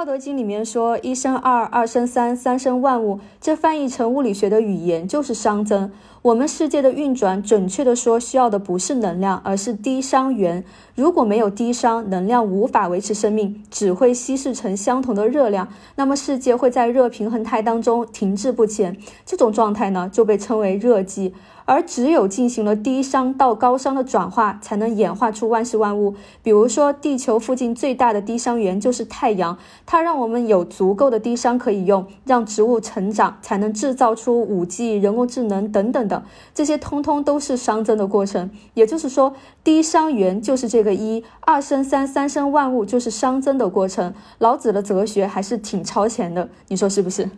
道德经里面说一生二，二生三，三生万物，这翻译成物理学的语言就是熵增。我们世界的运转，准确的说，需要的不是能量，而是低熵源。如果没有低熵，能量无法维持生命，只会稀释成相同的热量，那么世界会在热平衡态当中停滞不前。这种状态呢，就被称为热寂。而只有进行了低熵到高熵的转化，才能演化出万事万物。比如说，地球附近最大的低熵源就是太阳，它让我们有足够的低商可以用，让植物成长，才能制造出五 G、人工智能等等的。这些通通都是熵增的过程。也就是说，低熵源就是这个一，二生三，三生万物，就是熵增的过程。老子的哲学还是挺超前的，你说是不是？